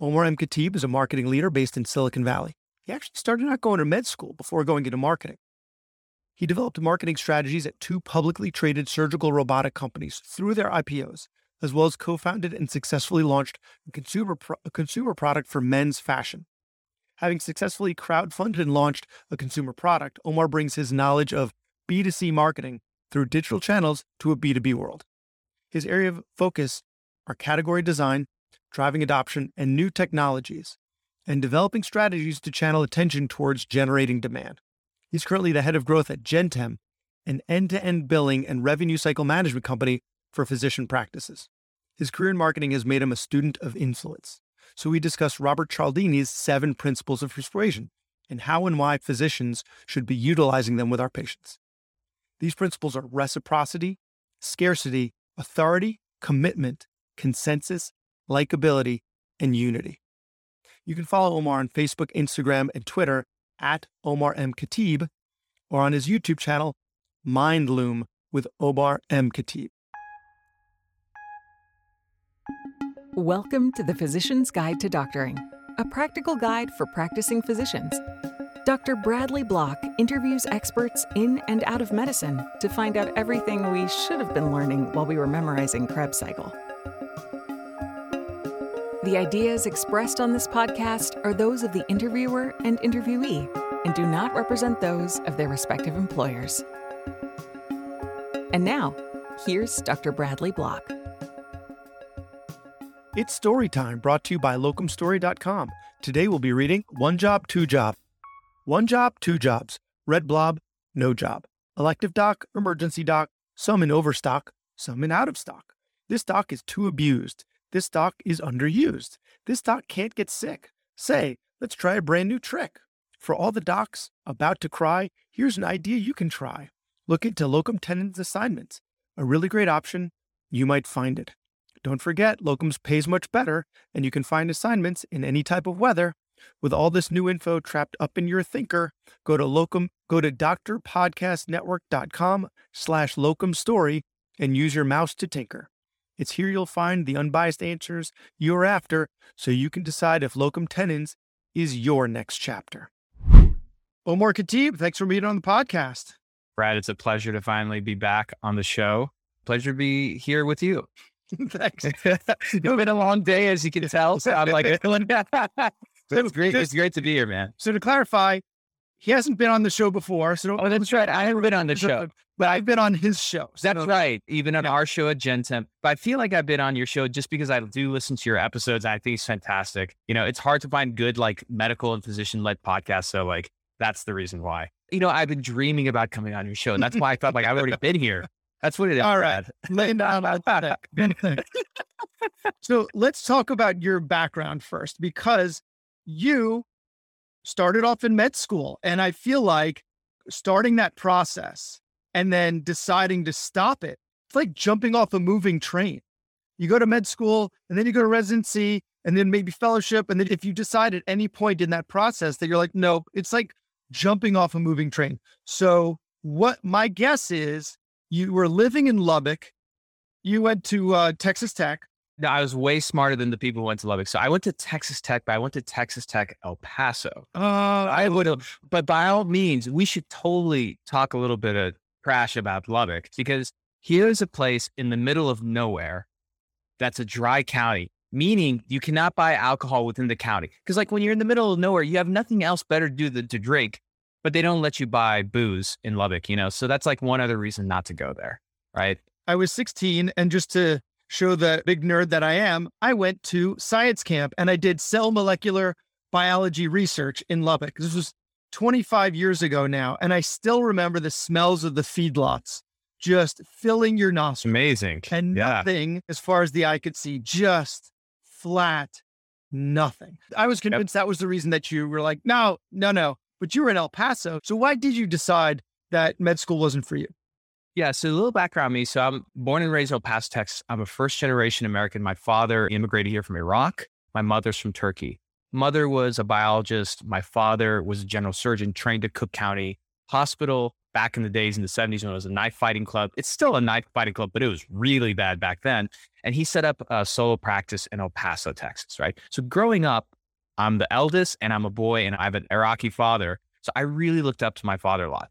Omar M. Khatib is a marketing leader based in Silicon Valley. He actually started out going to med school before going into marketing. He developed marketing strategies at two publicly traded surgical robotic companies through their IPOs, as well as co founded and successfully launched a consumer, pro- a consumer product for men's fashion. Having successfully crowdfunded and launched a consumer product, Omar brings his knowledge of B2C marketing through digital channels to a B2B world. His area of focus are category design, driving adoption, and new technologies, and developing strategies to channel attention towards generating demand. He's currently the head of growth at Gentem, an end to end billing and revenue cycle management company for physician practices. His career in marketing has made him a student of influence. So we discuss Robert Cialdini's seven principles of persuasion and how and why physicians should be utilizing them with our patients. These principles are reciprocity, scarcity, authority, commitment, consensus, likability, and unity. You can follow Omar on Facebook, Instagram, and Twitter at Omar M. Khatib or on his YouTube channel, Mindloom with Omar M. Khatib. Welcome to the Physician's Guide to Doctoring, a practical guide for practicing physicians. Dr. Bradley Block interviews experts in and out of medicine to find out everything we should have been learning while we were memorizing Krebs cycle. The ideas expressed on this podcast are those of the interviewer and interviewee and do not represent those of their respective employers. And now, here's Dr. Bradley Block. It's story time brought to you by locumstory.com. Today we'll be reading One Job, Two Job. One Job, Two Jobs. Red Blob, No Job. Elective doc, emergency doc, some in overstock, some in out of stock. This doc is too abused. This doc is underused. This doc can't get sick. Say, let's try a brand new trick. For all the docs about to cry, here's an idea you can try. Look into locum tenens assignments. A really great option. You might find it. Don't forget, locums pays much better, and you can find assignments in any type of weather. With all this new info trapped up in your thinker, go to locum, go to drpodcastnetwork.com slash locum story and use your mouse to tinker. It's here you'll find the unbiased answers you're after so you can decide if locum tenens is your next chapter. Omar Khatib, thanks for being on the podcast. Brad, it's a pleasure to finally be back on the show. Pleasure to be here with you. thanks. it's been a long day, as you can tell. So I'm like, it's great. It's great to be here, man. So to clarify, he hasn't been on the show before. So oh, that's right. I haven't been on the show, but I've been on his show. So that's right. Even on yeah. our show at Gentem. But I feel like I've been on your show just because I do listen to your episodes. I think it's fantastic. You know, it's hard to find good like medical and physician led podcasts. So like that's the reason why. You know, I've been dreaming about coming on your show, and that's why I felt like I've already been here. That's what it is. All right. Laying down on back. so let's talk about your background first, because you started off in med school. And I feel like starting that process and then deciding to stop it, it's like jumping off a moving train. You go to med school and then you go to residency and then maybe fellowship. And then if you decide at any point in that process that you're like, no, it's like jumping off a moving train. So, what my guess is you were living in Lubbock, you went to uh, Texas Tech, no, I was way smarter than the people who went to Lubbock. So I went to Texas Tech, but I went to Texas Tech El Paso. Uh, I would have, but by all means, we should totally talk a little bit of crash about Lubbock because here's a place in the middle of nowhere that's a dry county, meaning you cannot buy alcohol within the county. Because like when you're in the middle of nowhere, you have nothing else better to do than to drink, but they don't let you buy booze in Lubbock, you know? So that's like one other reason not to go there. Right. I was 16 and just to show the big nerd that I am, I went to science camp and I did cell molecular biology research in Lubbock. This was 25 years ago now. And I still remember the smells of the feedlots just filling your nostrils. Amazing. And yeah. nothing as far as the eye could see, just flat nothing. I was convinced yep. that was the reason that you were like, no, no, no. But you were in El Paso. So why did you decide that med school wasn't for you? Yeah. So a little background me. So I'm born and raised in El Paso, Texas. I'm a first generation American. My father immigrated here from Iraq. My mother's from Turkey. Mother was a biologist. My father was a general surgeon trained at Cook County Hospital back in the days in the 70s when it was a knife fighting club. It's still a knife fighting club, but it was really bad back then. And he set up a solo practice in El Paso, Texas, right? So growing up, I'm the eldest and I'm a boy and I have an Iraqi father. So I really looked up to my father a lot.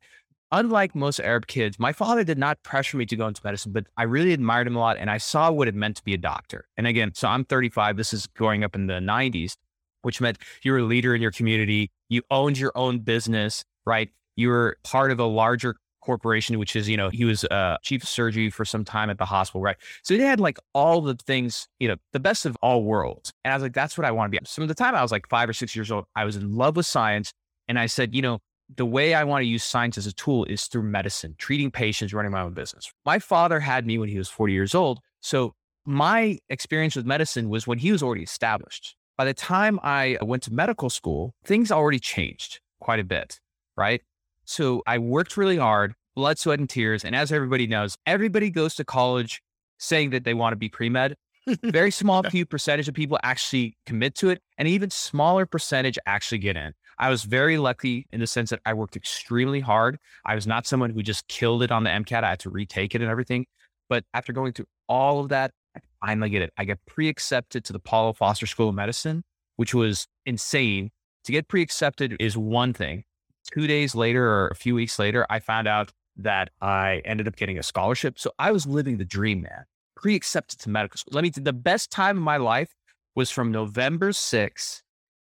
Unlike most Arab kids, my father did not pressure me to go into medicine, but I really admired him a lot and I saw what it meant to be a doctor. And again, so I'm 35. This is growing up in the 90s, which meant you were a leader in your community. You owned your own business, right? You were part of a larger corporation, which is, you know, he was uh, chief of surgery for some time at the hospital, right? So he had like all the things, you know, the best of all worlds. And I was like, that's what I want to be. Some of the time I was like five or six years old, I was in love with science. And I said, you know, the way I want to use science as a tool is through medicine, treating patients, running my own business. My father had me when he was 40 years old. So my experience with medicine was when he was already established. By the time I uh, went to medical school, things already changed quite a bit, right? So I worked really hard, blood, sweat, and tears. And as everybody knows, everybody goes to college saying that they want to be pre med. Very small few percentage of people actually commit to it, and even smaller percentage actually get in. I was very lucky in the sense that I worked extremely hard. I was not someone who just killed it on the MCAT. I had to retake it and everything. But after going through all of that, I finally get it. I get pre accepted to the Paul L. Foster School of Medicine, which was insane. To get pre accepted is one thing two days later or a few weeks later, I found out that I ended up getting a scholarship. So I was living the dream, man. Pre accepted to medical school. Let me, the best time of my life was from November 6th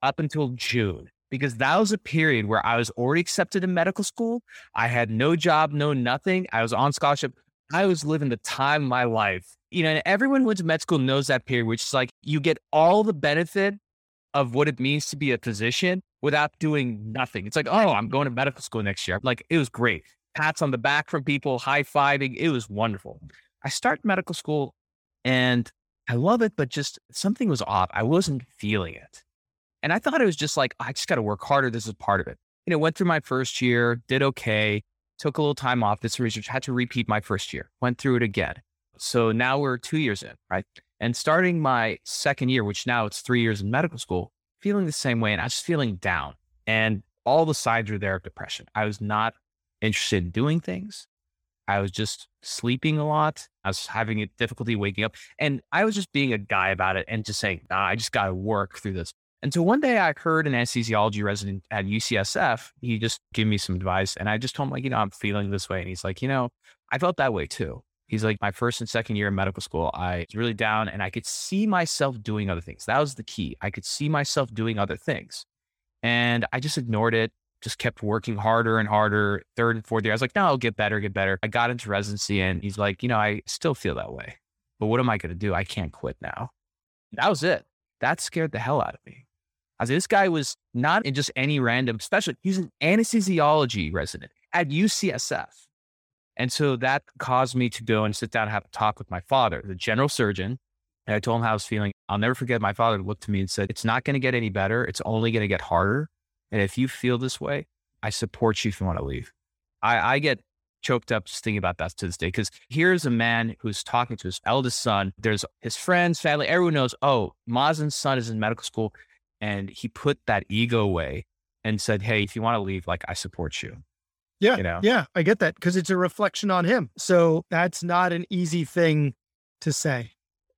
up until June, because that was a period where I was already accepted in medical school. I had no job, no nothing. I was on scholarship. I was living the time of my life. You know, and everyone who went to med school knows that period, which is like you get all the benefit of what it means to be a physician without doing nothing. It's like, oh, I'm going to medical school next year. Like it was great. Pats on the back from people, high fiving. It was wonderful. I start medical school and I love it, but just something was off. I wasn't feeling it. And I thought it was just like, I just got to work harder. This is part of it. You know, went through my first year, did okay, took a little time off, did some research, had to repeat my first year, went through it again. So now we're two years in, right? And starting my second year, which now it's three years in medical school, feeling the same way. And I was feeling down. And all the signs were there of depression. I was not interested in doing things. I was just sleeping a lot. I was having difficulty waking up. And I was just being a guy about it and just saying, nah, I just got to work through this. And so one day I heard an anesthesiology resident at UCSF. He just gave me some advice. And I just told him, like, you know, I'm feeling this way. And he's like, you know, I felt that way too. He's like, my first and second year in medical school, I was really down and I could see myself doing other things. That was the key. I could see myself doing other things. And I just ignored it, just kept working harder and harder. Third and fourth year, I was like, no, I'll get better, get better. I got into residency and he's like, you know, I still feel that way. But what am I going to do? I can't quit now. That was it. That scared the hell out of me. I was like, this guy was not in just any random specialty. He's an anesthesiology resident at UCSF. And so that caused me to go and sit down and have a talk with my father, the general surgeon. And I told him how I was feeling. I'll never forget my father looked to me and said, It's not going to get any better. It's only going to get harder. And if you feel this way, I support you if you want to leave. I, I get choked up just thinking about that to this day because here's a man who's talking to his eldest son. There's his friends, family, everyone knows, oh, Mazen's son is in medical school. And he put that ego away and said, Hey, if you want to leave, like, I support you. Yeah. You know? Yeah. I get that because it's a reflection on him. So that's not an easy thing to say.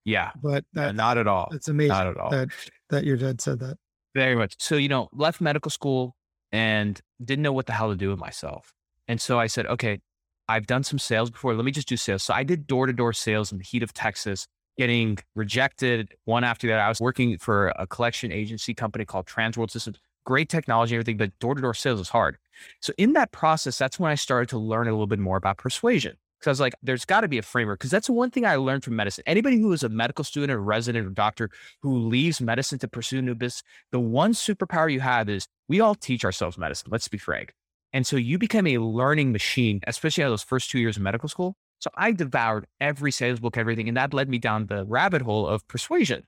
Yeah. But that, not at all. It's amazing. Not at all. That, that your dad said that. Very much. So, you know, left medical school and didn't know what the hell to do with myself. And so I said, okay, I've done some sales before. Let me just do sales. So I did door to door sales in the heat of Texas, getting rejected one after that. I was working for a collection agency company called Transworld Systems great technology everything, but door to door sales is hard. So in that process, that's when I started to learn a little bit more about persuasion. Because I was like, there's got to be a framework. Because that's the one thing I learned from medicine. Anybody who is a medical student or resident or doctor who leaves medicine to pursue new business, the one superpower you have is we all teach ourselves medicine. Let's be frank. And so you become a learning machine, especially those first two years of medical school. So I devoured every sales book, everything. And that led me down the rabbit hole of persuasion.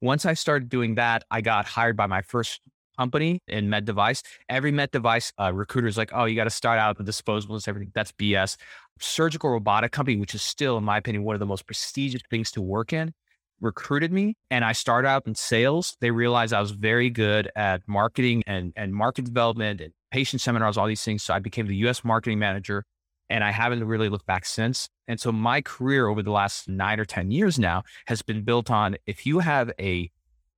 Once I started doing that, I got hired by my first company in med device. Every med device uh, recruiter is like, oh, you got to start out with disposables, everything. That's BS. Surgical robotic company, which is still, in my opinion, one of the most prestigious things to work in, recruited me and I started out in sales. They realized I was very good at marketing and, and market development and patient seminars, all these things. So I became the US marketing manager. And I haven't really looked back since. And so my career over the last nine or 10 years now has been built on if you have a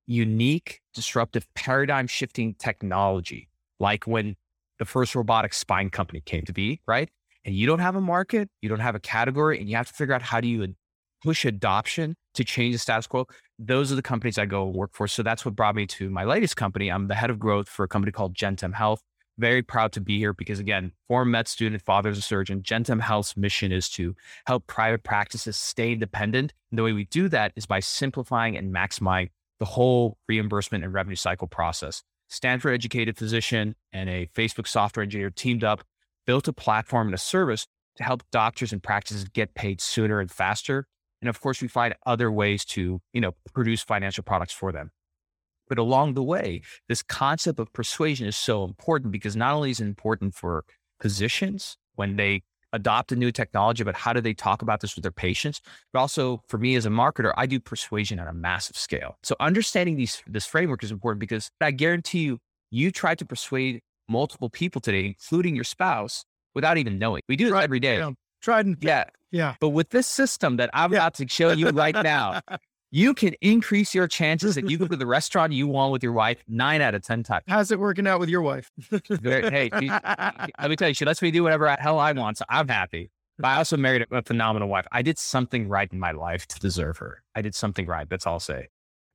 unique, disruptive, paradigm shifting technology, like when the first robotic spine company came to be, right? And you don't have a market, you don't have a category, and you have to figure out how do you push adoption to change the status quo. Those are the companies I go work for. So that's what brought me to my latest company. I'm the head of growth for a company called Gentem Health. Very proud to be here because again, former med student, father is a surgeon. Gentem Health's mission is to help private practices stay independent. And the way we do that is by simplifying and maximizing the whole reimbursement and revenue cycle process. Stanford educated physician and a Facebook software engineer teamed up, built a platform and a service to help doctors and practices get paid sooner and faster. And of course, we find other ways to, you know, produce financial products for them. But along the way, this concept of persuasion is so important because not only is it important for physicians when they adopt a new technology, but how do they talk about this with their patients? But also for me as a marketer, I do persuasion on a massive scale. So understanding these this framework is important because I guarantee you, you try to persuade multiple people today, including your spouse, without even knowing. We do it every day. Yeah. Tried and yeah. Yeah. But with this system that I'm yeah. about to show you right now, you can increase your chances that you go to the restaurant you want with your wife nine out of 10 times. How's it working out with your wife? hey, she, let me tell you, she lets me do whatever hell I want. So I'm happy. But I also married a phenomenal wife. I did something right in my life to deserve her. I did something right. That's all I'll say.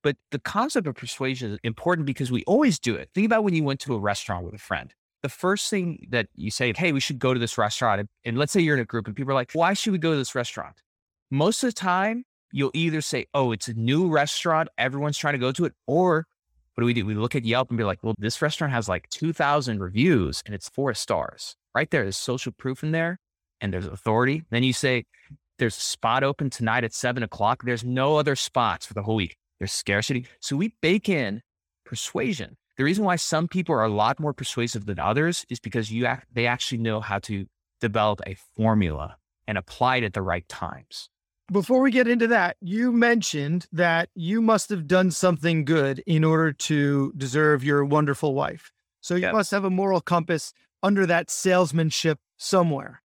But the concept of persuasion is important because we always do it. Think about when you went to a restaurant with a friend. The first thing that you say, hey, we should go to this restaurant. And, and let's say you're in a group and people are like, why should we go to this restaurant? Most of the time, you'll either say, oh, it's a new restaurant, everyone's trying to go to it, or what do we do? We look at Yelp and be like, well, this restaurant has like 2,000 reviews and it's four stars. Right there, there's social proof in there and there's authority. Then you say, there's a spot open tonight at seven o'clock. There's no other spots for the whole week. There's scarcity. So we bake in persuasion. The reason why some people are a lot more persuasive than others is because you act, they actually know how to develop a formula and apply it at the right times before we get into that, you mentioned that you must have done something good in order to deserve your wonderful wife. So you must have a moral compass under that salesmanship somewhere.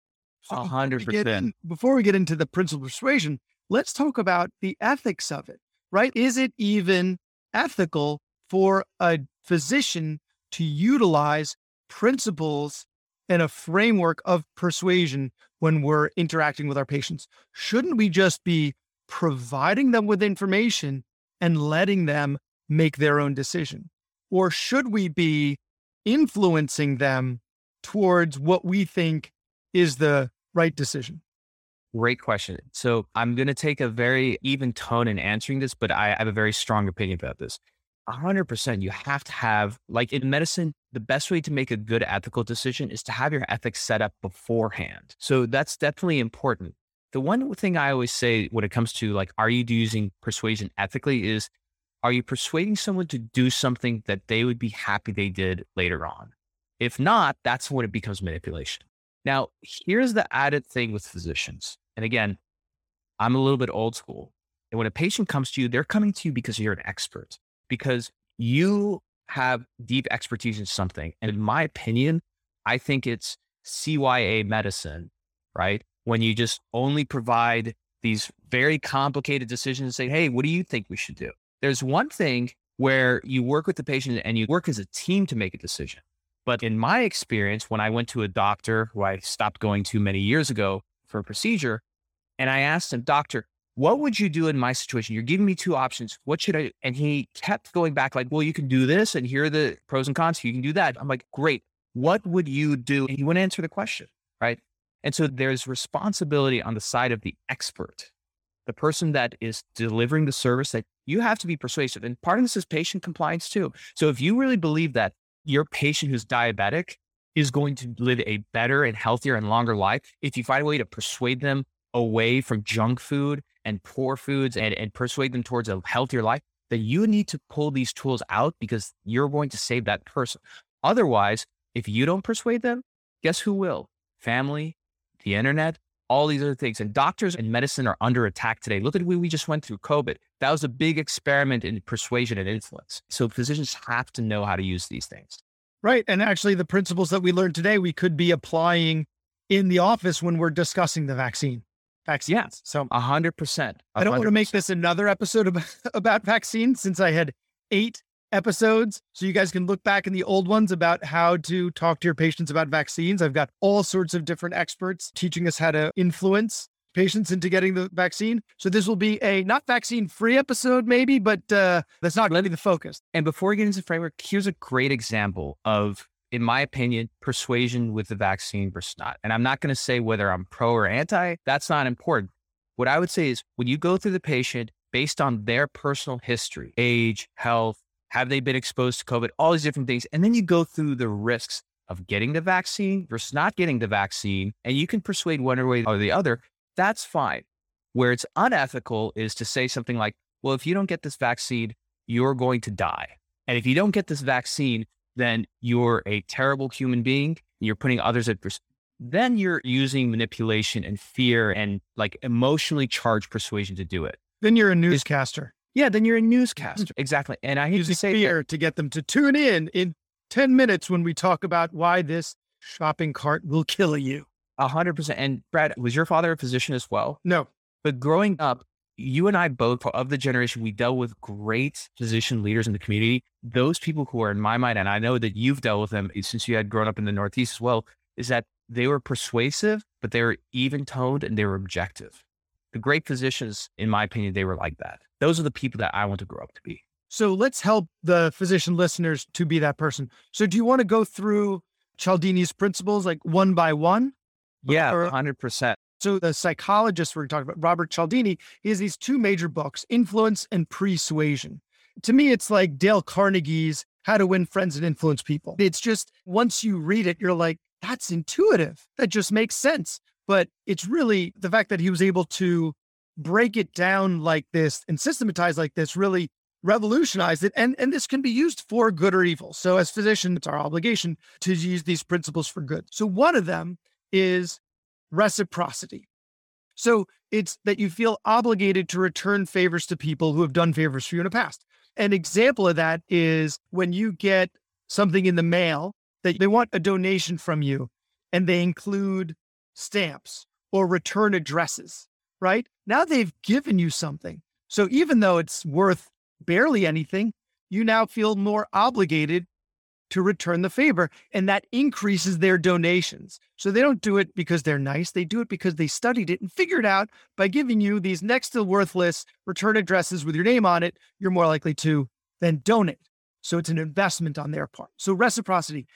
A hundred percent. Before we get into the principle of persuasion, let's talk about the ethics of it, right? Is it even ethical for a physician to utilize principles and a framework of persuasion when we're interacting with our patients? Shouldn't we just be providing them with information and letting them make their own decision? Or should we be influencing them towards what we think is the right decision? Great question. So I'm going to take a very even tone in answering this, but I have a very strong opinion about this. 100%. You have to have, like in medicine, the best way to make a good ethical decision is to have your ethics set up beforehand. So that's definitely important. The one thing I always say when it comes to like, are you using persuasion ethically is, are you persuading someone to do something that they would be happy they did later on? If not, that's when it becomes manipulation. Now, here's the added thing with physicians. And again, I'm a little bit old school. And when a patient comes to you, they're coming to you because you're an expert because you have deep expertise in something. And in my opinion, I think it's CYA medicine, right? When you just only provide these very complicated decisions and say, hey, what do you think we should do? There's one thing where you work with the patient and you work as a team to make a decision. But in my experience, when I went to a doctor who I stopped going to many years ago for a procedure, and I asked him, Doctor, what would you do in my situation? You're giving me two options. What should I? And he kept going back, like, well, you can do this, and here are the pros and cons. You can do that. I'm like, great. What would you do? And he wouldn't answer the question, right? And so there's responsibility on the side of the expert, the person that is delivering the service that you have to be persuasive. And part of this is patient compliance too. So if you really believe that your patient who's diabetic is going to live a better and healthier and longer life, if you find a way to persuade them away from junk food and poor foods and, and persuade them towards a healthier life, then you need to pull these tools out because you're going to save that person. Otherwise, if you don't persuade them, guess who will? Family, the internet, all these other things. And doctors and medicine are under attack today. Look at what we just went through COVID. That was a big experiment in persuasion and influence. So physicians have to know how to use these things. Right. And actually, the principles that we learned today, we could be applying in the office when we're discussing the vaccine. Vaccines. Yeah. So A hundred percent. I don't want to make this another episode about, about vaccines since I had eight episodes. So you guys can look back in the old ones about how to talk to your patients about vaccines. I've got all sorts of different experts teaching us how to influence patients into getting the vaccine. So this will be a not vaccine free episode, maybe, but uh, that's not really the focus. And before we get into the framework, here's a great example of, in my opinion, persuasion with the vaccine versus not. And I'm not going to say whether I'm pro or anti. That's not important. What I would say is when you go through the patient based on their personal history, age, health, have they been exposed to COVID, all these different things, and then you go through the risks of getting the vaccine versus not getting the vaccine, and you can persuade one way or the other, that's fine. Where it's unethical is to say something like, well, if you don't get this vaccine, you're going to die. And if you don't get this vaccine, then you're a terrible human being. You're putting others at risk. Then you're using manipulation and fear and like emotionally charged persuasion to do it. Then you're a newscaster. Yeah, then you're a newscaster. exactly. And I hate Using to say that. fear to get them to tune in in 10 minutes when we talk about why this shopping cart will kill you. A hundred percent. And Brad, was your father a physician as well? No, But growing up, you and I both of the generation, we dealt with great physician leaders in the community. Those people who are in my mind, and I know that you've dealt with them eh, since you had grown up in the Northeast as well, is that they were persuasive, but they were even toned and they were objective. The great physicians, in my opinion, they were like that. Those are the people that I want to grow up to be. So let's help the physician listeners to be that person. So do you want to go through Cialdini's principles like one by one? Yeah, Or- hundred percent. So the psychologist we're talking about, Robert Cialdini, he has these two major books, Influence and Persuasion. To me, it's like Dale Carnegie's How to Win Friends and Influence People. It's just once you read it, you're like, that's intuitive. That just makes sense. But it's really the fact that he was able to break it down like this and systematize like this really revolutionized it. And, and this can be used for good or evil. So as physicians, it's our obligation to use these principles for good. So one of them is reciprocity. So it's that you feel obligated to return favors to people who have done favors for you in the past. An example of that is when you get something in the mail that they want a donation from you and they include stamps or return addresses, right? Now they've given you something. So even though it's worth barely anything, you now feel more obligated to return the favor. And that increases their donations. So they don't do it because they're nice. They do it because they studied it and figured out by giving you these next to worthless return addresses with your name on it, you're more likely to then donate. So it's an investment on their part. So reciprocity.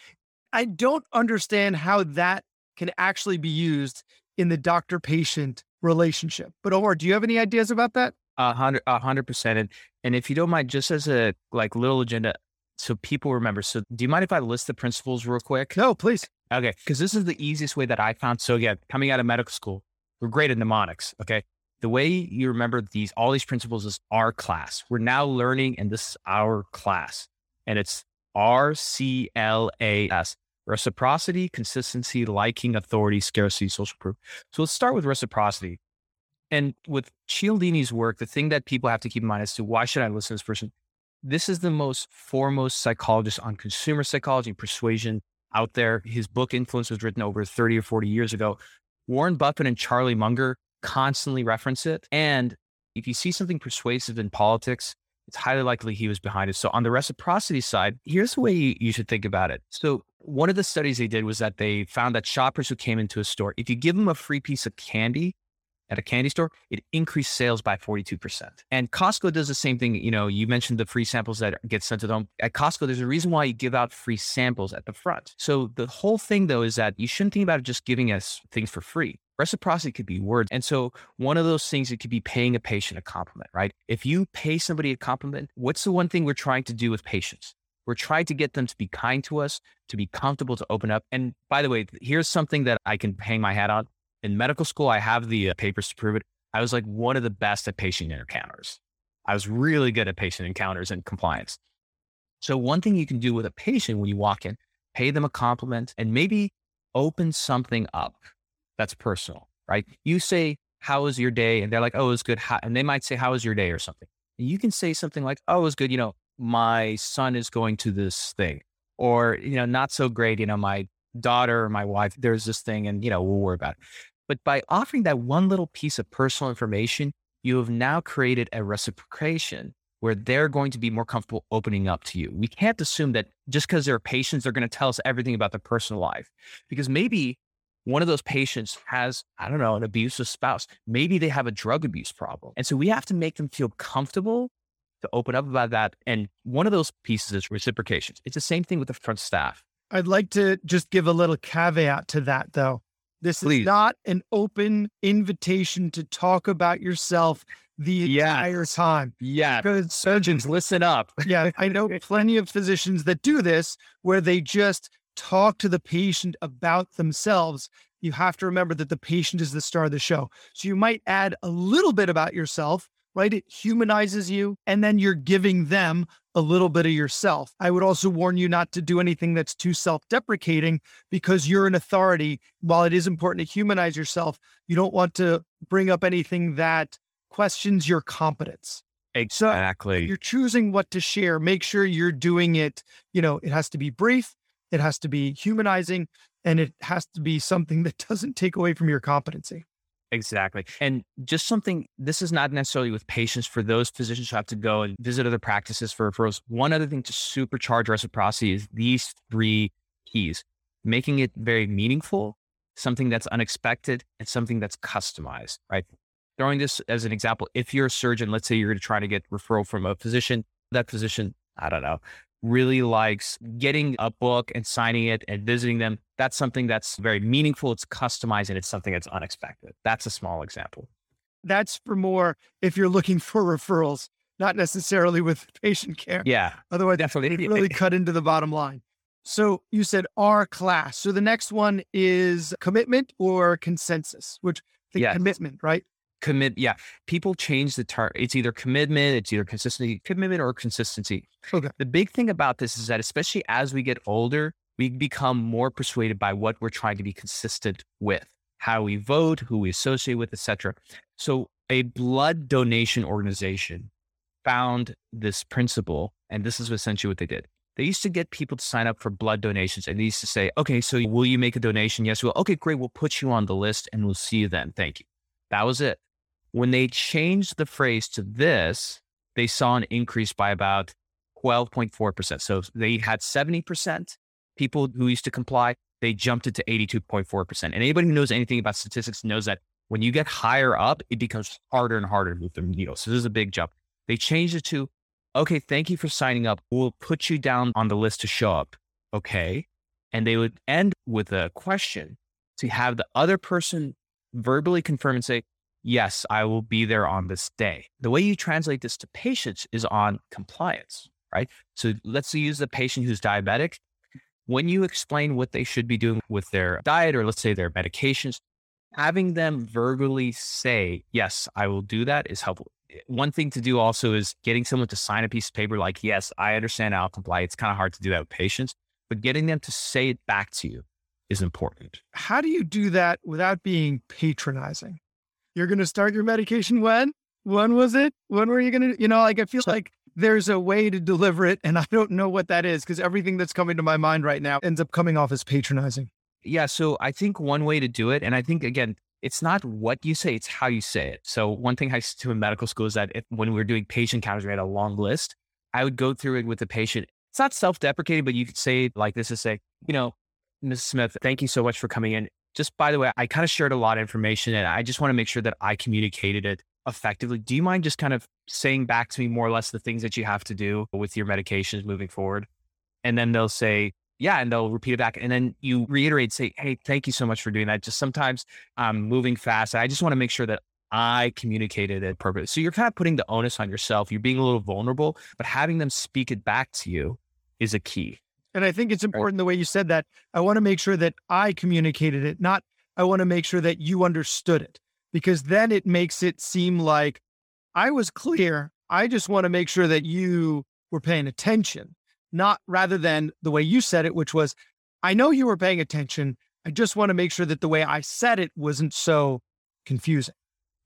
I don't understand how that can actually be used in the doctor patient relationship. But Omar, do you have any ideas about that? A hundred, a hundred percent. And, if you don't mind, just as a like little agenda, so people remember. So do you mind if I list the principles real quick? No, please. Okay. Because this is the easiest way that I found. So again, coming out of medical school, we're great at mnemonics. Okay. The way you remember these, all these principles is our class. We're now learning, and this is our class. And it's R C L A S reciprocity, consistency, liking, authority, scarcity, social proof. So let's start with reciprocity. And with Cialdini's work, the thing that people have to keep in mind as to why should I listen to this person? This is the most foremost psychologist on consumer psychology and persuasion out there. His book Influence was written over 30 or 40 years ago. Warren Buffett and Charlie Munger constantly reference it. And if you see something persuasive in politics, it's highly likely he was behind it. So on the reciprocity side, here's the way you, should think about it. So one of the studies they did was that they found that shoppers who came into a store, if you give them a free piece of candy at a candy store, it increased sales by 42%. And Costco does the same thing. You know, you mentioned the free samples that get sent to them. At Costco, there's a reason why you give out free samples at the front. So the whole thing though is that you shouldn't think about just giving us things for free. Reciprocity could be words. And so one of those things, it could be paying a patient a compliment, right? If you pay somebody a compliment, what's the one thing we're trying to do with patients? We're trying to get them to be kind to us, to be comfortable, to open up. And by the way, here's something that I can hang my hat on. In medical school, I have the uh, papers to prove it. I was like one of the best at patient encounters. I was really good at patient encounters and compliance. So one thing you can do with a patient when you walk in, pay them a compliment and maybe open something up that's personal, right? You say, how was your day? And they're like, oh, it was good. How, and they might say, how was your day or something. And you can say something like, oh, it was good. You know, my son is going to this thing or, you know, not so great. You know, my daughter or my wife, there's this thing and, you know, we'll worry about it. But by offering that one little piece of personal information, you have now created a reciprocation where they're going to be more comfortable opening up to you. We can't assume that just because they're patients, they're going to tell us everything about their personal life because maybe one of those patients has, I don't know, an abusive spouse. Maybe they have a drug abuse problem. And so we have to make them feel comfortable to open up about that. And one of those pieces is reciprocations. It's the same thing with the front staff. I'd like to just give a little caveat to that, though. This Please. is not an open invitation to talk about yourself the Yes. entire time. Yeah. Because Surgeons, listen up. yeah, I know plenty of physicians that do this where they just talk to the patient about themselves. You have to remember that the patient is the star of the show. So you might add a little bit about yourself, right? It humanizes you, and then you're giving them a little bit of yourself. I would also warn you not to do anything that's too self deprecating because you're an authority. While it is important to humanize yourself, you don't want to bring up anything that questions your competence Exactly. you're choosing what to share, make sure you're doing it. You know, it has to be brief, it has to be humanizing, and it has to be something that doesn't take away from your competency. Exactly. And just something, this is not necessarily with patients for those physicians who have to go and visit other practices for referrals. One other thing to supercharge reciprocity is these three keys making it very meaningful, something that's unexpected, and something that's customized, right? Throwing this as an example, if you're a surgeon, let's say you're going to try to get referral from a physician, that physician, I don't know, really likes getting a book and signing it and visiting them. That's something that's very meaningful. It's customized and it's something that's unexpected. That's a small example. That's for more if you're looking for referrals, not necessarily with patient care. Yeah, Otherwise, definitely. it really cut into the bottom line. So you said our class. So the next one is commitment or consensus, which the Yes. commitment, right? Commit. Yeah, people change the term. It's either commitment, it's either consistency, commitment or consistency. Okay. The big thing about this is that, especially as we get older, we become more persuaded by what we're trying to be consistent with, how we vote, who we associate with, etc. So, a blood donation organization found this principle, and this is essentially what they did. They used to get people to sign up for blood donations, and they used to say, "Okay, so will you make a donation? Yes, well. Okay, great. We'll put you on the list, and we'll see you then. Thank you." That was it. When they changed the phrase to this, they saw an increase by about 12.4%. So they had 70% people who used to comply. They jumped it to 82.4%. And anybody who knows anything about statistics knows that when you get higher up, it becomes harder and harder to move the needle. So this is a big jump. They changed it to, okay, thank you for signing up. We'll put you down on the list to show up. Okay. And they would end with a question to have the other person verbally confirm and say, yes, I will be there on this day. The way you translate this to patients is on compliance, right? So let's use the patient who's diabetic. When you explain what they should be doing with their diet or let's say their medications, having them verbally say, yes, I will do that is helpful. Eh, one thing to do also is getting someone to sign a piece of paper like, yes, I understand I'll comply. It's kind of hard to do that with patients, but getting them to say it back to you is important. How do you do that without being patronizing? You're going to start your medication when? When was it? When were you going to, you know, like I feel like there's a way to deliver it and I don't know what that is because everything that's coming to my mind right now ends up coming off as patronizing. Yeah. So I think one way to do it, and I think again, it's not what you say, it's how you say it. So one thing I used to do in medical school is that if, when we were doing patient counters, we had a long list. I would go through it with the patient. It's not self-deprecating, but you could say like this: is say, you know, Mrs. Smith, thank you so much for coming in. Just by the way, I kind of shared a lot of information, and I just want to make sure that I communicated it effectively. Do you mind just kind of saying back to me more or less the things that you have to do with your medications moving forward? And then they'll say, yeah, and they'll repeat it back. And then you reiterate, say, hey, thank you so much for doing that. Just sometimes I'm moving fast. I just want to make sure that I communicated it appropriately. So you're kind of putting the onus on yourself. You're being a little vulnerable, but having them speak it back to you is a key. And I think it's important the way you said that. I want to make sure that I communicated it, not I want to make sure that you understood it, because then it makes it seem like I was clear. I just want to make sure that you were paying attention, not rather than the way you said it, which was, I know you were paying attention. I just want to make sure that the way I said it wasn't so confusing.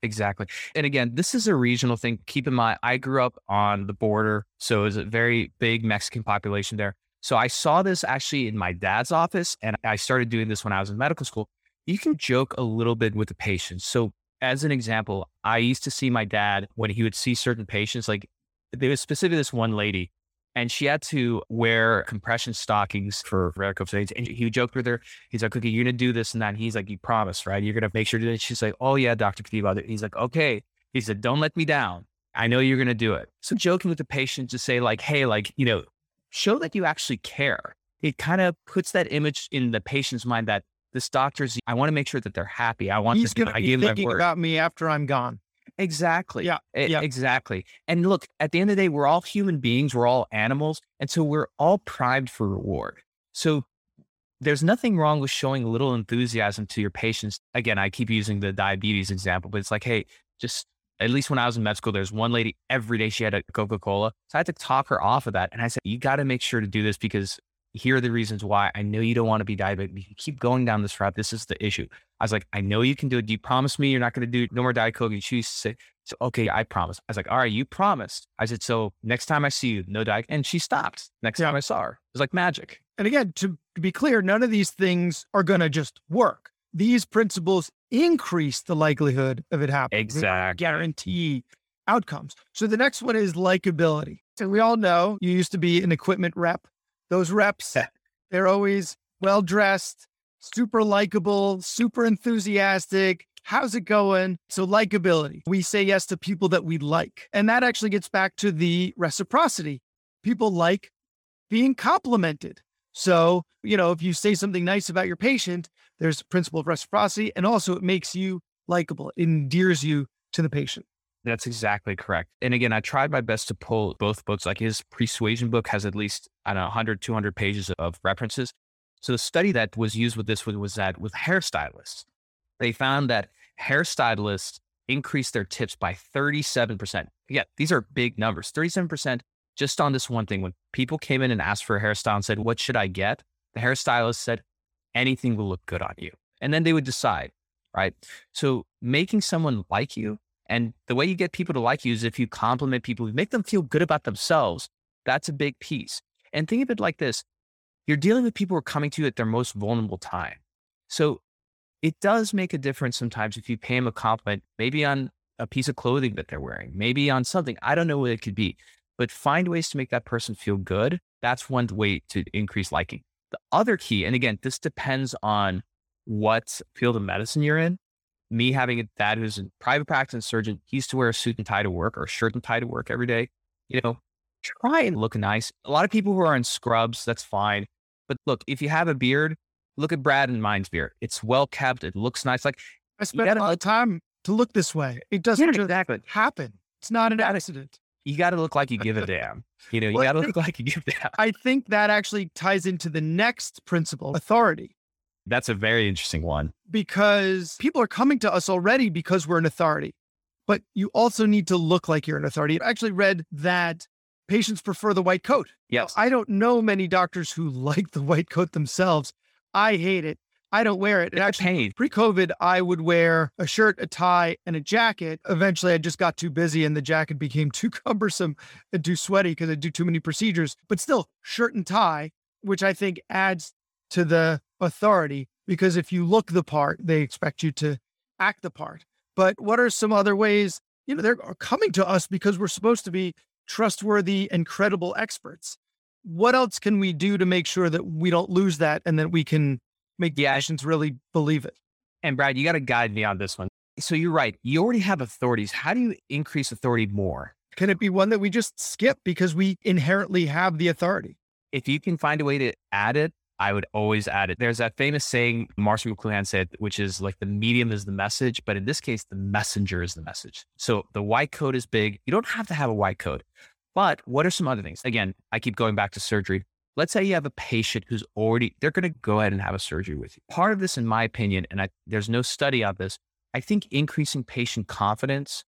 Exactly. And again, this is a regional thing. Keep in mind, I grew up on the border. So it's a very big Mexican population there. So I saw this actually in my dad's office, and I started doing this when I was in medical school. You can joke a little bit with the patients. So, as an example, I used to see my dad when he would see certain patients, like there was specifically this one lady, and she had to wear compression stockings for varicose veins. And he would joke with her. He's like, okay, you're going to do this and that. And he's like, you promise, right? You're going to make sure to do it. She's like, oh, yeah, Dr. Katiba. He's like, okay. He said, don't let me down. I know you're going to do it. So joking with the patient to say like, hey, like, you know, show that you actually care. It kind of puts that image in the patient's mind that this doctor's, I want to make sure that they're happy. I want He's going to be thinking about me after I'm gone. Exactly. Yeah, yeah. Exactly. And look, at the end of the day, we're all human beings, we're all animals. And so we're all primed for reward. So there's nothing wrong with showing a little enthusiasm to your patients. Again, I keep using the diabetes example, but it's like, hey, just at least when I was in med school, there's one lady every day she had a Coca Cola. So I had to talk her off of that. And I said, you got to make sure to do this because here are the reasons why. I know you don't want to be diabetic. You keep going down this route. This is the issue. I was like, I know you can do it. Do you promise me you're not going to do no more Diet Coke? And she used to say, so, okay, I promise. I was like, all right, you promised. I said, so next time I see you, no Diet. And she stopped. Next Yeah. time I saw her, it was like magic. And again, to be clear, none of these things are going to just work. These principles increase the likelihood of it happening. Exactly. Guarantee outcomes. So the next one is likability. So we all know you used to be an equipment rep. Those reps, they're always well dressed, super likable, super enthusiastic. How's it going? So, likability. We say yes to people that we like. And that actually gets back to the reciprocity. People like being complimented. So, you know, if you say something nice about your patient, there's a principle of reciprocity. And also, it makes you likable, it endears you to the patient. That's exactly correct. And again, I tried my best to pull both books. Like his persuasion book has at least, I don't know, 100, 200 pages of references. So the study that was used with this was, that with hairstylists, they found that hairstylists increased their tips by 37%. Yeah, these are big numbers. 37% just on this one thing. When people came in and asked for a hairstyle and said, What should I get? The hairstylist said, Anything will look good on you. And then they would decide, right? So making someone like you and the way you get people to like you is if you compliment people, you make them feel good about themselves. That's a big piece. And think of it like this you're dealing with people who are coming to you at their most vulnerable time. So it does make a difference sometimes if you pay them a compliment, maybe on a piece of clothing that they're wearing, maybe on something. I don't know what it could be, but find ways to make that person feel good. That's one way to increase liking. The other key, and again, this depends on what field of medicine you're in me having a dad who's a private practice and surgeon, he used to wear a suit and tie to work or a shirt and tie to work every day. You know, try and look nice. A lot of people who are in scrubs, that's fine. But look, if you have a beard, look at Brad and mine's beard. It's well kept. It looks nice. Like, I spent a lot of time to look this way. It doesn't just exactly. happen. It's not an accident. You got to look like you give a damn. You know, you Well, got to look like you give a damn. I think that actually ties into the next principle, authority. That's a very interesting one. because people are coming to us already because we're an authority. But you also need to look like you're an authority. I actually read that patients prefer the white coat. Yes. I don't know many doctors who like the white coat themselves. I hate it. I don't wear it. It's actually, pain. pre COVID, I would wear a shirt, a tie, and a jacket. Eventually, I just got too busy and the jacket became too cumbersome and too sweaty because I do too many procedures. But still, shirt and tie, which I think adds to the authority because if you look the part, they expect you to act the part. But what are some other ways? You know, they're coming to us because we're supposed to be trustworthy and credible experts. What else can we do to make sure that we don't lose that and that we can make the Yeah. really believe it? And Brad, you got to guide me on this one. So you're right. You already have authorities. How do you increase authority more? Can it be one that we just skip because we inherently have the authority? if you can find a way to add it, I would always add it. There's that famous saying Marshall McLuhan said, which is like the medium is the message, but in this case, the messenger is the message. So the white coat is big. You don't have to have a white coat, but what are some other things? Again, I keep going back to surgery. Let's say you have a patient who's already, they're going to go ahead and have a surgery with you. Part of this, in my opinion, and I, there's no study on this, I think increasing patient confidence,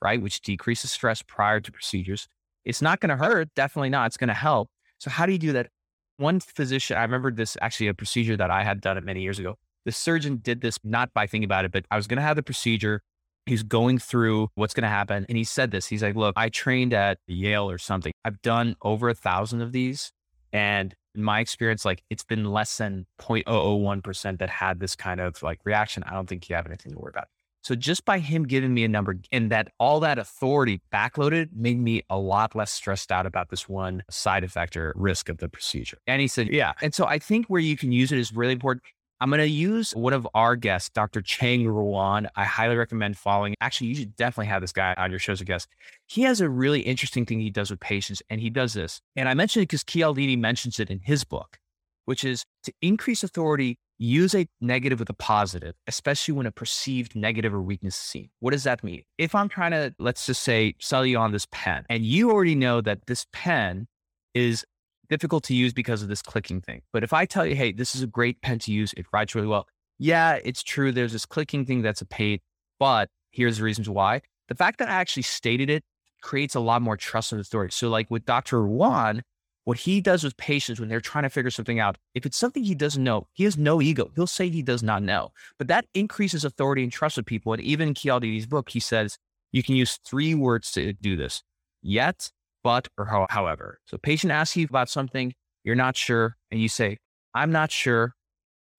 right, which decreases stress prior to procedures, it's not going to hurt. Definitely not. It's going to help. So how do you do that? One physician, I remember this actually a procedure that I had done it many years ago. The surgeon did this not by thinking about it, but I was going to have the procedure. He's going through what's going to happen. And he said this. He's like, look, I trained at Yale or something. I've done over a thousand of these and in my experience, like it's been less than 0.001% that had this kind of like reaction. I don't think you have anything to worry about. So just by him giving me a number and that all that authority backloaded made me a lot less stressed out about this one side effect or risk of the procedure. And he said, yeah. And so I think where you can use it is really important. I'm going to use one of our guests, Dr. Cheng Ruan. I highly recommend following. Actually, you should definitely have this guy on your show as a guest. He has a really interesting thing he does with patients, and he does this. And I mentioned it because Cialdini mentions it in his book, which is to increase authority, use a negative with a positive, especially when a perceived negative or weakness is seen. What does that mean? If I'm trying to, let's just say, sell you on this pen, and you already know that this pen is difficult to use because of this clicking thing. But if I tell you, hey, this is a great pen to use, it writes really well. Yeah, it's true. There's this clicking thing that's a pain, but here's the reasons why. The fact that I actually stated it creates a lot more trust in the story. So, like with Dr. Ruan, what he does with patients when they're trying to figure something out, if it's something he doesn't know, he has no ego. He'll say he does not know, but that increases authority and trust with people. And even in Cialdini's book, he says you can use three words to do this yet, but, or how, however. So patient asks you about something, you're not sure, and you say, I'm not sure,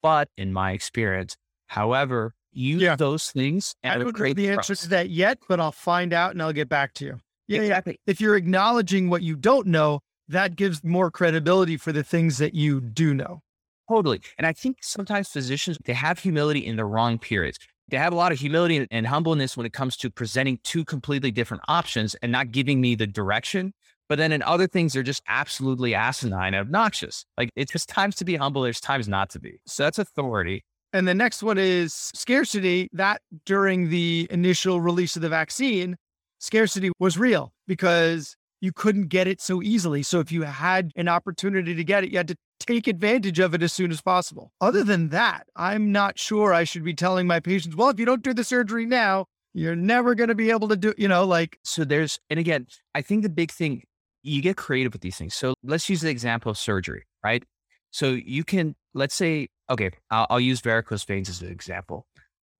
but in my experience, however, use yeah. those things and I don't know the answer to that yet, but I'll find out and I'll get back to you. Yeah, exactly. Yeah. If you're acknowledging what you don't know, that gives more credibility for the things that you do know. Totally. And I think sometimes physicians, they have humility in the wrong periods. They have a lot of humility and humbleness when it comes to presenting two completely different options and not giving me the direction. But then in other things, they're just absolutely asinine and obnoxious. Like it's just times to be humble, there's times not to be. So that's authority. And the next one is scarcity. That during the initial release of the vaccine, scarcity was real because you couldn't get it so easily. So if you had an opportunity to get it, you had to take advantage of it as soon as possible. Other than that, I'm not sure I should be telling my patients, well, if you don't do the surgery now, you're never going to be able to do, you know, like. So there's, and again, I think the big thing, you get creative with these things. So let's use the example of surgery, right? So you can, let's say, okay, I'll, I'll use varicose veins as an example.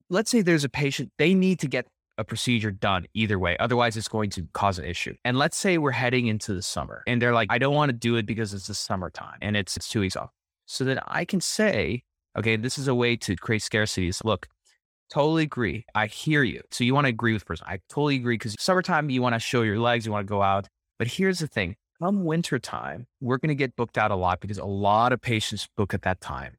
Let's say there's a patient, they need to get a procedure done either way. Otherwise, it's going to cause an issue. And let's say we're heading into the summer and they're like, I don't want to do it because it's the summertime and it's, it's two weeks off. So then I can say, okay, this is a way to create scarcity. Is look, totally agree. I hear you. So you want to agree with person. I totally agree because summertime, you want to show your legs, you want to go out. But here's the thing come wintertime, we're going to get booked out a lot because a lot of patients book at that time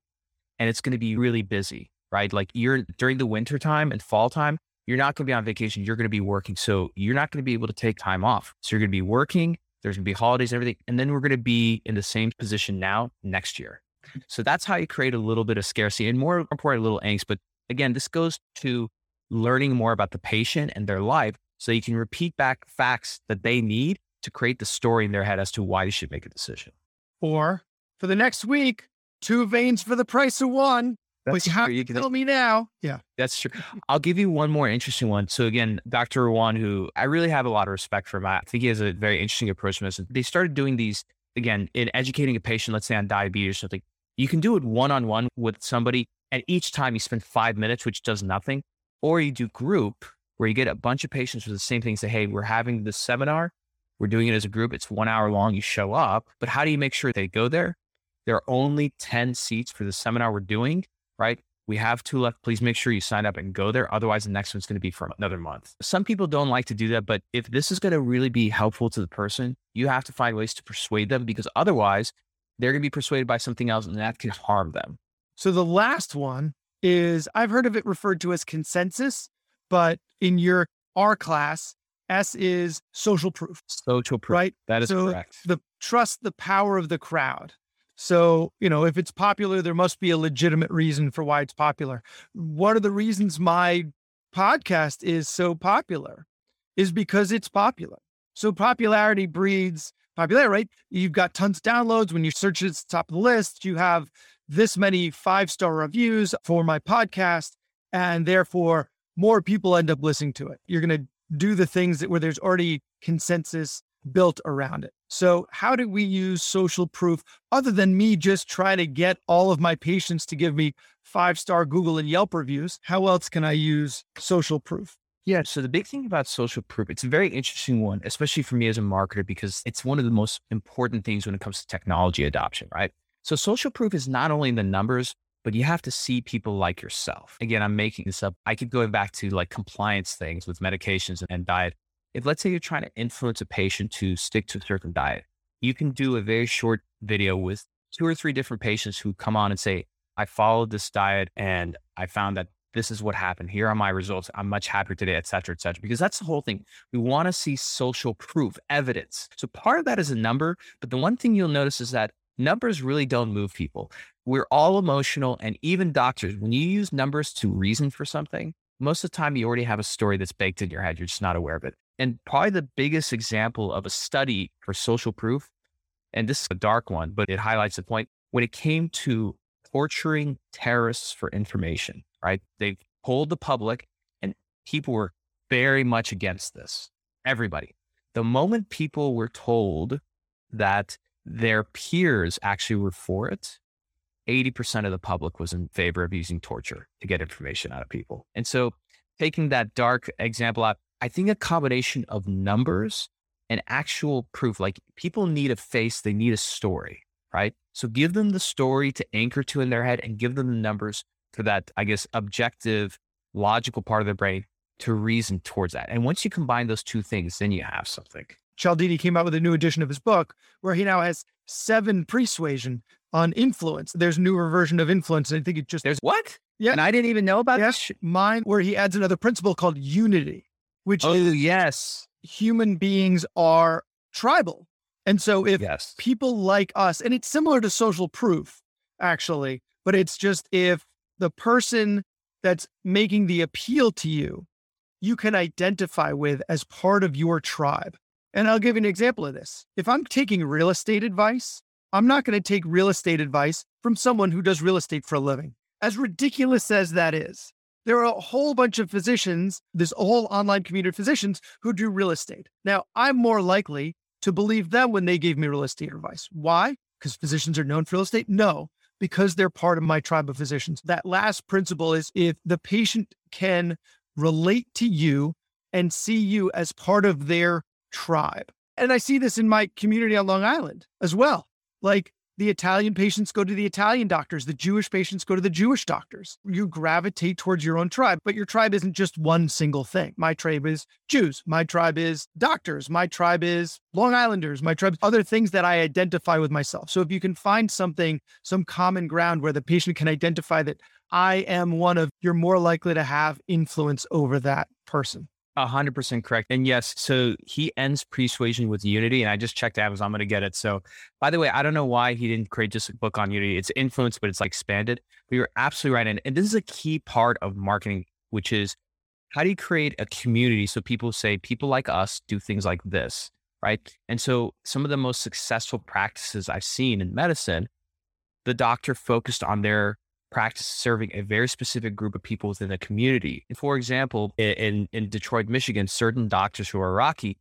and it's going to be really busy, right? Like you're during the wintertime and fall time, you're not going to be on vacation. You're going to be working. So you're not going to be able to take time off. So you're going to be working. There's going to be holidays and everything. And then we're going to be in the same position now next year. So that's how you create a little bit of scarcity and more important, a little angst. But again, this goes to learning more about the patient and their life so you can repeat back facts that they need to create the story in their head as to why they should make a decision. Or for the next week, two veins for the price of one. That's you true. You can tell me now. Yeah, that's true. I'll give you one more interesting one. So again, Dr. Ruan, who I really have a lot of respect for, him. I think he has a very interesting approach to this. They started doing these again in educating a patient, let's say on diabetes or something. You can do it one on one with somebody, and each time you spend five minutes, which does nothing, or you do group where you get a bunch of patients with the same thing. Say, hey, we're having this seminar. We're doing it as a group. It's one hour long. You show up, but how do you make sure they go there? There are only 10 seats for the seminar we're doing right? We have two left. Please make sure you sign up and go there. Otherwise, the next one's going to be for another month. Some people don't like to do that, but if this is going to really be helpful to the person, you have to find ways to persuade them because otherwise, they're going to be persuaded by something else and that can harm them. So the last one is I've heard of it referred to as consensus, but in your R class, S is social proof. Social proof. Right. That is so correct. The trust the power of the crowd. So, you know, if it's popular, there must be a legitimate reason for why it's popular. One of the reasons my podcast is so popular is because it's popular. So popularity breeds popularity, right? You've got tons of downloads. When you search it, it's top of the list. You have this many five star reviews for my podcast, and therefore more people end up listening to it. You're going to do the things that where there's already consensus built around it. So, how do we use social proof other than me just trying to get all of my patients to give me five star Google and Yelp reviews? How else can I use social proof? Yeah. So, the big thing about social proof, it's a very interesting one, especially for me as a marketer, because it's one of the most important things when it comes to technology adoption, right? So social proof is not only in the numbers, but you have to see people like yourself. Again, I'm making this up. I could go back to like compliance things with medications and diet. If let's say you're trying to influence a patient to stick to a certain diet, you can do a very short video with two or three different patients who come on and say, I followed this diet and I found that this is what happened. Here are my results. I'm much happier today, et cetera, et cetera. Because that's the whole thing. We want to see social proof, evidence. So part of that is a number. But the one thing you'll notice is that numbers really don't move people. We're all emotional. And even doctors, when you use numbers to reason for something, most of the time you already have a story that's baked in your head. You're just not aware of it. And probably the biggest example of a study for social proof, and this is a dark one, but it highlights the point when it came to torturing terrorists for information, right? They polled the public and people were very much against this. Everybody. The moment people were told that their peers actually were for it, 80% of the public was in favor of using torture to get information out of people. And so, taking that dark example out, I think a combination of numbers and actual proof, like people need a face, they need a story, right? So, give them the story to anchor to in their head and give them the numbers for that, I guess, objective, logical part of their brain to reason towards that. And once you combine those two things, then you have something. Cialdini came out with a new edition of his book where he now has seven persuasion on influence. There's a newer version of influence. And I think it just there's what? Yeah. And I didn't even know about yeah, this. Mine, where he adds another principle called unity, which oh yes, human beings are tribal. And so if yes. people like us, and it's similar to social proof, actually, but it's just if the person that's making the appeal to you, you can identify with as part of your tribe. And I'll give you an example of this. If I'm taking real estate advice, I'm not going to take real estate advice from someone who does real estate for a living. As ridiculous as that is, there are a whole bunch of physicians, this whole online community of physicians who do real estate. Now, I'm more likely to believe them when they gave me real estate advice. Why? Because physicians are known for real estate? No, because they're part of my tribe of physicians. That last principle is if the patient can relate to you and see you as part of their tribe. And I see this in my community on Long Island as well. Like the Italian patients go to the Italian doctors, the Jewish patients go to the Jewish doctors. You gravitate towards your own tribe, but your tribe isn't just one single thing. My tribe is Jews. My tribe is doctors. My tribe is Long Islanders. My tribe, other things that I identify with myself. So if you can find something, some common ground where the patient can identify that I am one of, you're more likely to have influence over that person. Hundred percent correct. And yes, so he ends persuasion with unity. And I just checked Amazon. I'm going to get it. So by the way, I don't know why he didn't create just a book on unity. It's influence, but it's like expanded. But you're absolutely right. And, and this is a key part of marketing, which is how do you create a community so people say people like us do things like this, right? And so some of the most successful practices I've seen in medicine, the doctor focused on their practice serving a very specific group of people within the community. For example, in, in Detroit, Michigan, certain doctors who are Iraqi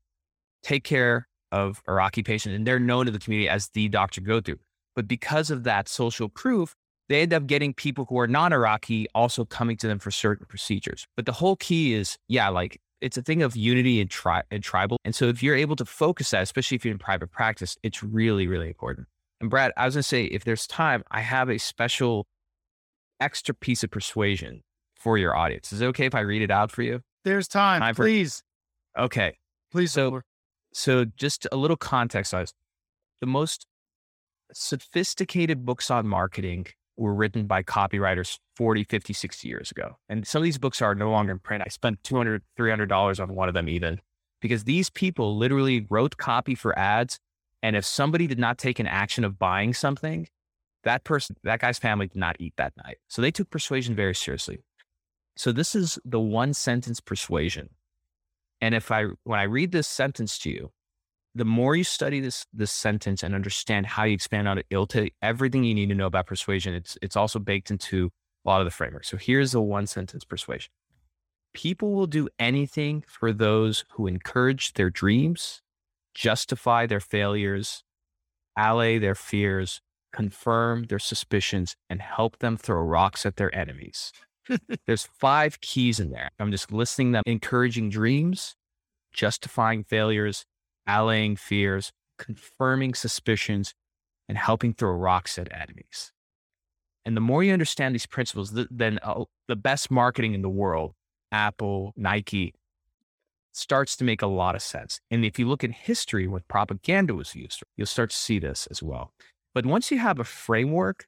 take care of Iraqi patients and they're known to the community as the doctor go Through. But because of that social proof, they end up getting people who are non Iraqi also coming to them for certain procedures. But the whole key is, yeah, like it's a thing of unity and, tri- and tribal. And so if you're able to focus that, especially if you're in private practice, it's really, really important. And Brad, I was going to say, if there's time, I have a special extra piece of persuasion for your audience. Is it okay if I read it out for you? There's time. time please. For... Okay. Please. So, so just a little context size. The most sophisticated books on marketing were written by copywriters 40, 50, 60 years ago. And some of these books are no longer in print. I spent $200, $300 on one of them even because these people literally wrote copy for ads. And if somebody did not take an action of buying something, that person, that guy's family did not eat that night. So they took persuasion very seriously. So this is the one sentence persuasion. And if I, when I read this sentence to you, the more you study this, this sentence and understand how you expand on it, it'll tell you everything you need to know about persuasion. It's, it's also baked into a lot of the framework. So here's the one sentence persuasion. People will do anything for those who encourage their dreams, justify their failures, allay their fears, confirm their suspicions, and help them throw rocks at their enemies. There's five keys in there. I'm just listing them encouraging dreams, justifying failures, allaying fears, confirming suspicions, and helping throw rocks at enemies. And the more you understand these principles, the, then uh, the best marketing in the world, Apple, Nike, starts to make a lot of sense. And if you look at history, when propaganda was used, you'll start to see this as well. But once you have a framework,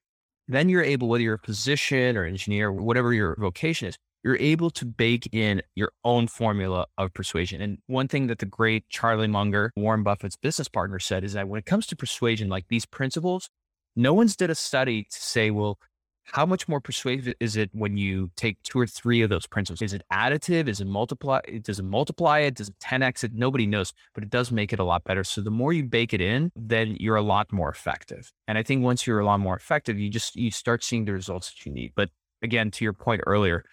then you're able, whether you're a physician or engineer, whatever your vocation is, you're able to bake in your own formula of persuasion. And one thing that the great Charlie Munger, Warren Buffett's business partner, said is that when it comes to persuasion, like these principles, no one's did a study to say, well, how much more persuasive is it when you take two or three of those principles? Is it additive? Is it multiply? Does it multiply it? Does it 10x it? Nobody knows, but it does make it a lot better. So the more you bake it in, then you're a lot more effective. And I think once you're a lot more effective, you just you start seeing the results that you need. But again, to your point earlier,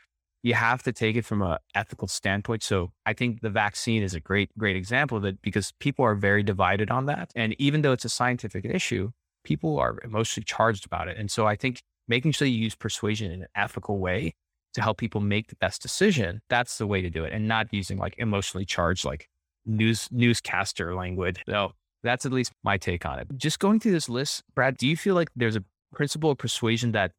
you have to take it from an ethical standpoint. So I think the vaccine is a great, great example of it because people are very divided on that. And even though it's a scientific issue, people are emotionally charged about it. And so I think making sure you use persuasion in an ethical way to help people make the best decision, that's the way to do it. And not using like emotionally charged, like news newscaster language. So that's at least my take on it. Just going through this list, Brad, do you feel like there's a principle of persuasion that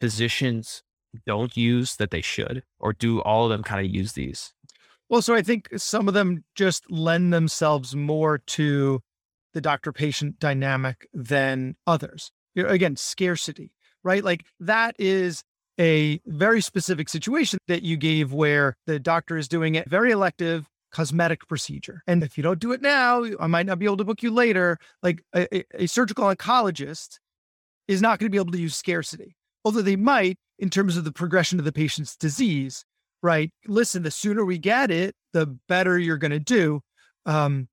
physicians don't use that they should, or do all of them kind of use these? Well, so I think some of them just lend themselves more to the doctor patient dynamic than others. You know, again, scarcity right? Like that is a very specific situation that you gave where the doctor is doing it very elective cosmetic procedure. And if you don't do it now, I might not be able to book you later. Like a, a surgical oncologist is not going to be able to use scarcity, although they might in terms of the progression of the patient's disease, right? Listen, the sooner we get it, the better you're going to do. Um,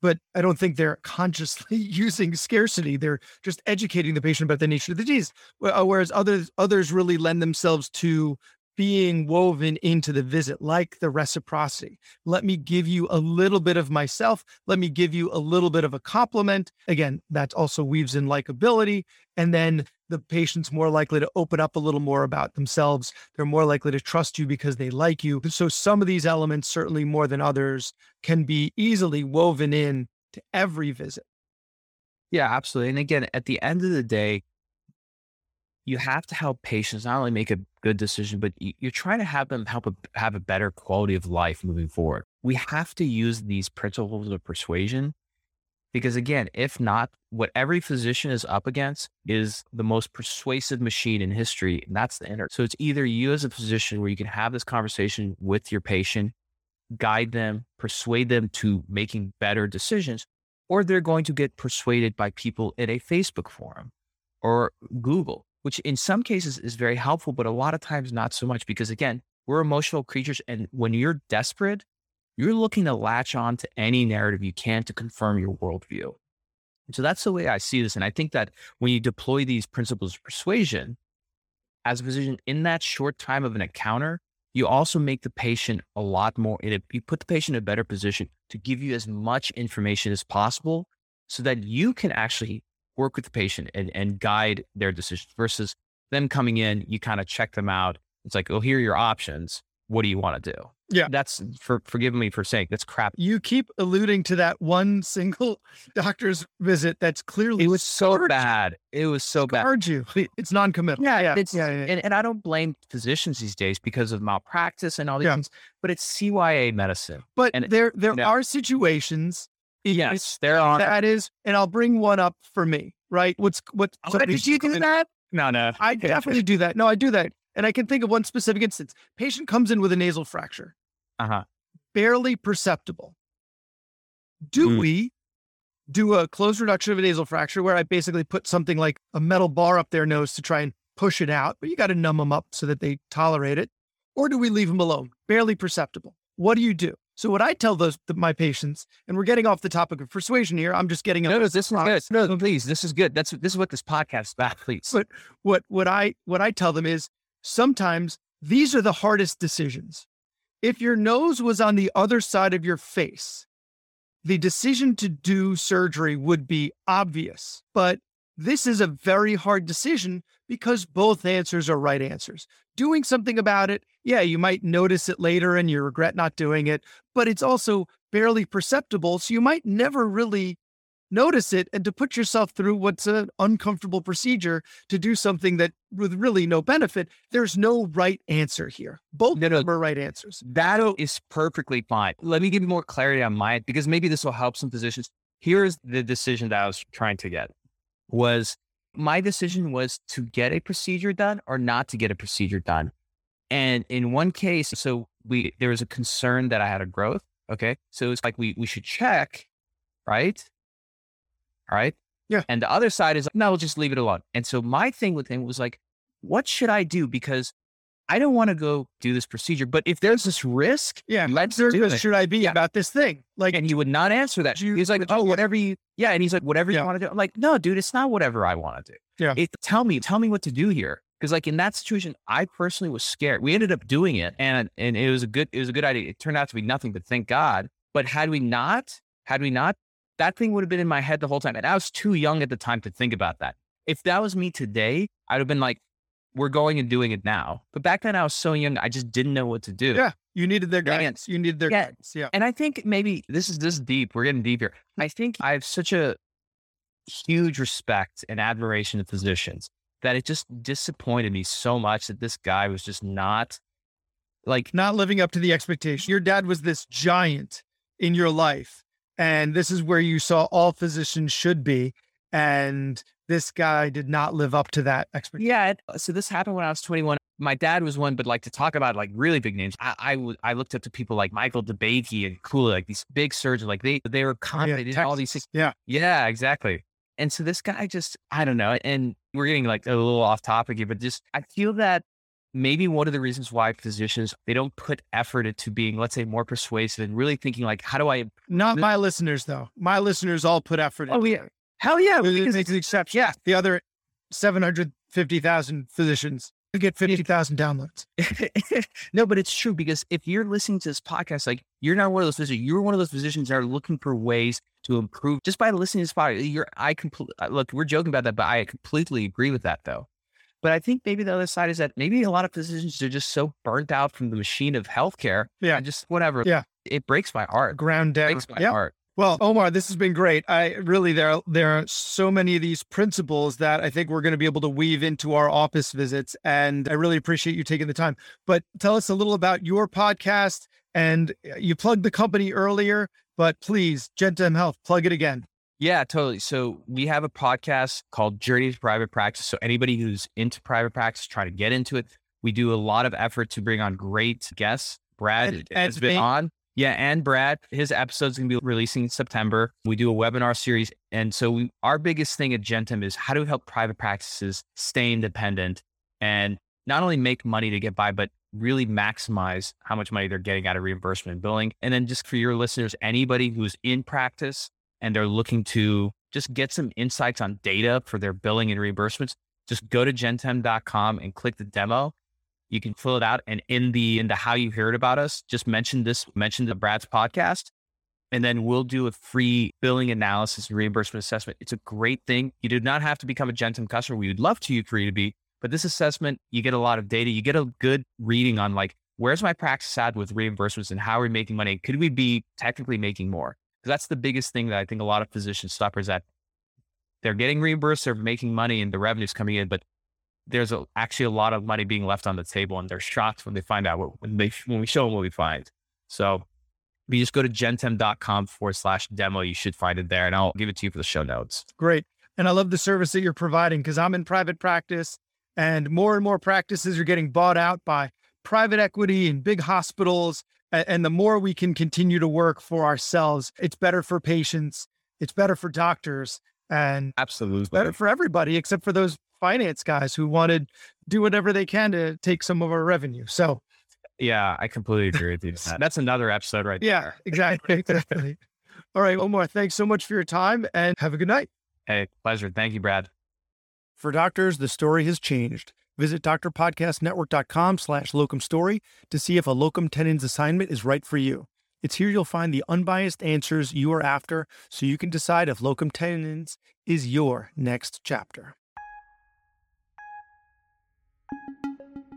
but I don't think they're consciously using scarcity. They're just educating the patient about the nature of the disease. Uh, whereas others others really lend themselves to being woven into the visit, like the reciprocity. Let me give you a little bit of myself. Let me give you a little bit of a compliment. Again, that also weaves in likability. And then the patient's more likely to open up a little more about themselves. They're more likely to trust you because they like you. So some of these elements, certainly more than others, can be easily woven in to every visit. Yeah, absolutely. And again, at the end of the day, you have to help patients not only make a good decision, but you're trying to have them help a, have a better quality of life moving forward. We have to use these principles of persuasion because, again, if not, what every physician is up against is the most persuasive machine in history, and that's the internet. So it's either you as a physician where you can have this conversation with your patient, guide them, persuade them to making better decisions, or they're going to get persuaded by people in a Facebook forum or Google which in some cases is very helpful, but a lot of times not so much because again, we're emotional creatures. And when you're desperate, you're looking to latch on to any narrative you can to confirm your worldview. And so that's the way I see this. And I think that when you deploy these principles of persuasion as a physician in that short time of an encounter, you also make the patient a lot more, you put the patient in a better position to give you as much information as possible so that you can actually work with the patient and, and guide their decisions versus them coming in, you kind of check them out. It's like, oh, here are your options. What do you want to do? Yeah. That's for forgive me for saying that's crap. You keep alluding to that one single doctor's visit that's clearly it was so bad. It was so bad. you. It's non-committal. Yeah, yeah. It's, yeah, yeah. And, and I don't blame physicians these days because of malpractice and all these things, but it's CYA medicine. But and there there you know, are situations Yes, they're on. That is, and I'll bring one up for me. Right? What's what? Oh, did you do that? No, no. I definitely do that. No, I do that, and I can think of one specific instance. Patient comes in with a nasal fracture. Uh huh. Barely perceptible. Do mm. we do a closed reduction of a nasal fracture where I basically put something like a metal bar up their nose to try and push it out, but you got to numb them up so that they tolerate it? Or do we leave them alone? Barely perceptible. What do you do? So what I tell those my patients, and we're getting off the topic of persuasion here. I'm just getting no, no, this is good. No, please, this is good. That's this is what this podcast is about. Please, but what what I what I tell them is sometimes these are the hardest decisions. If your nose was on the other side of your face, the decision to do surgery would be obvious, but this is a very hard decision because both answers are right answers. Doing something about it, yeah, you might notice it later and you regret not doing it, but it's also barely perceptible. So you might never really notice it and to put yourself through what's an uncomfortable procedure to do something that with really no benefit. There's no right answer here. Both No, no. of them are right answers. That is perfectly fine. Let me give you more clarity on mine because maybe this will help some physicians. Here's the decision that I was trying to get was my decision was to get a procedure done or not to get a procedure done. And in one case, so we there was a concern that I had a growth. Okay. So it's like we we should check, right? All right. Yeah. And the other side is no, we'll just leave it alone. And so my thing with him was like, what should I do? Because I don't want to go do this procedure. But if there's this risk, Yeah. let's do should I be Yeah. about this thing? Like, And he would not answer that. You- He's like, you- oh, oh whatever you, yeah. And he's like, whatever Yeah. you want to do. I'm like, no, dude, it's not whatever I want to do. Yeah. It, tell me, tell me what to do here. Because like in that situation, I personally was scared. We ended up doing it, and and it was a good, it was a good idea. It turned out to be nothing, but thank God. But had we not, had we not, that thing would have been in my head the whole time, and I was too young at the time to think about that. If that was me today, I'd have been like, we're going and doing it now. But back then, I was so young, I just didn't know what to do. yeah, you needed their guidance. You needed their Yeah. guidance. Yeah. And I think maybe this is this is deep. We're getting deep here. I think I have such a huge respect and admiration of physicians that it just disappointed me so much that this guy was just not like Not living up to the expectation. Your dad was this giant in your life. And this is where you saw all physicians should be. And this guy did not live up to that expectation. yeah. Uh, so this happened when I was 21. My dad was one, but like to talk about like really big names, I I, w- I looked up to people like Michael DeBakey and Cooley, like these big surgeons, like they they were confident in all these things. Yeah. Yeah, exactly. And so this guy just, I don't know. And we're getting like a little off topic here, but just, I feel that maybe one of the reasons why physicians, they don't put effort into being, let's say, more persuasive and really thinking like, how do I, Not my listeners, though. My listeners all put effort in. oh yeah, hell yeah. It because- makes an exception. yeah. The other 750,000 physicians get 50,000 downloads. no, but it's true because if you're listening to this podcast, like you're not one of those physicians, you're one of those physicians that are looking for ways to improve just by listening to this podcast. You're, I completely, look, we're joking about that, but I completely agree with that though. But I think maybe the other side is that maybe a lot of physicians are just so burnt out from the machine of healthcare. Yeah. And just whatever. Yeah. It breaks my heart. Ground down. breaks my heart. Well, Omar, this has been great. I really there are, there are so many of these principles that I think we're going to be able to weave into our office visits, and I really appreciate you taking the time. But tell us a little about your podcast, and uh, you plugged the company earlier, but please, Gentem Health, plug it again. Yeah, totally. So we have a podcast called Journey to Private Practice. So anybody who's into private practice, trying to get into it, we do a lot of effort to bring on great guests. Brad And- has and been me. on. Yeah, and Brad, his episode's gonna be releasing in September. We do a webinar series. And so we, our biggest thing at Gentem is how do we help private practices stay independent and not only make money to get by, but really maximize how much money they're getting out of reimbursement and billing. And then just for your listeners, anybody who's in practice and they're looking to just get some insights on data for their billing and reimbursements, just go to gentem.com and click the demo. You can fill it out. And in the into how you heard about us, just mention this, mention the Brad's podcast. And then we'll do a free billing analysis and reimbursement assessment. It's a great thing. You do not have to become a Gentem customer. We would love to you for you to be, but this assessment, you get a lot of data. You get a good reading on like, where's my practice at with reimbursements and how are we making money? Could we be technically making more? Because that's the biggest thing that I think a lot of physicians stop is that they're getting reimbursed, they're making money and the revenue's coming in, but there's a, actually a lot of money being left on the table and they're shocked when they find out what, when they, when we show them what we find. So if you just go to gentem.com forward slash demo, you should find it there and I'll give it to you for the show notes. Great. And I love the service that you're providing because I'm in private practice and more and more practices are getting bought out by private equity and big hospitals. And the more we can continue to work for ourselves, it's better for patients, it's better for doctors, and Absolutely. better for everybody except for those finance guys who wanted do whatever they can to take some of our revenue. So Yeah, I completely agree with you. That's another episode right there. yeah, there. exactly. exactly. All right, Omar, thanks so much for your time and have a good night. Hey, pleasure. Thank you, Brad. For doctors, the story has changed. Visit drpodcastnetwork.com slash locum story to see if a locum tenens assignment is right for you. It's here you'll find the unbiased answers you are after so you can decide if locum tenens is your next chapter.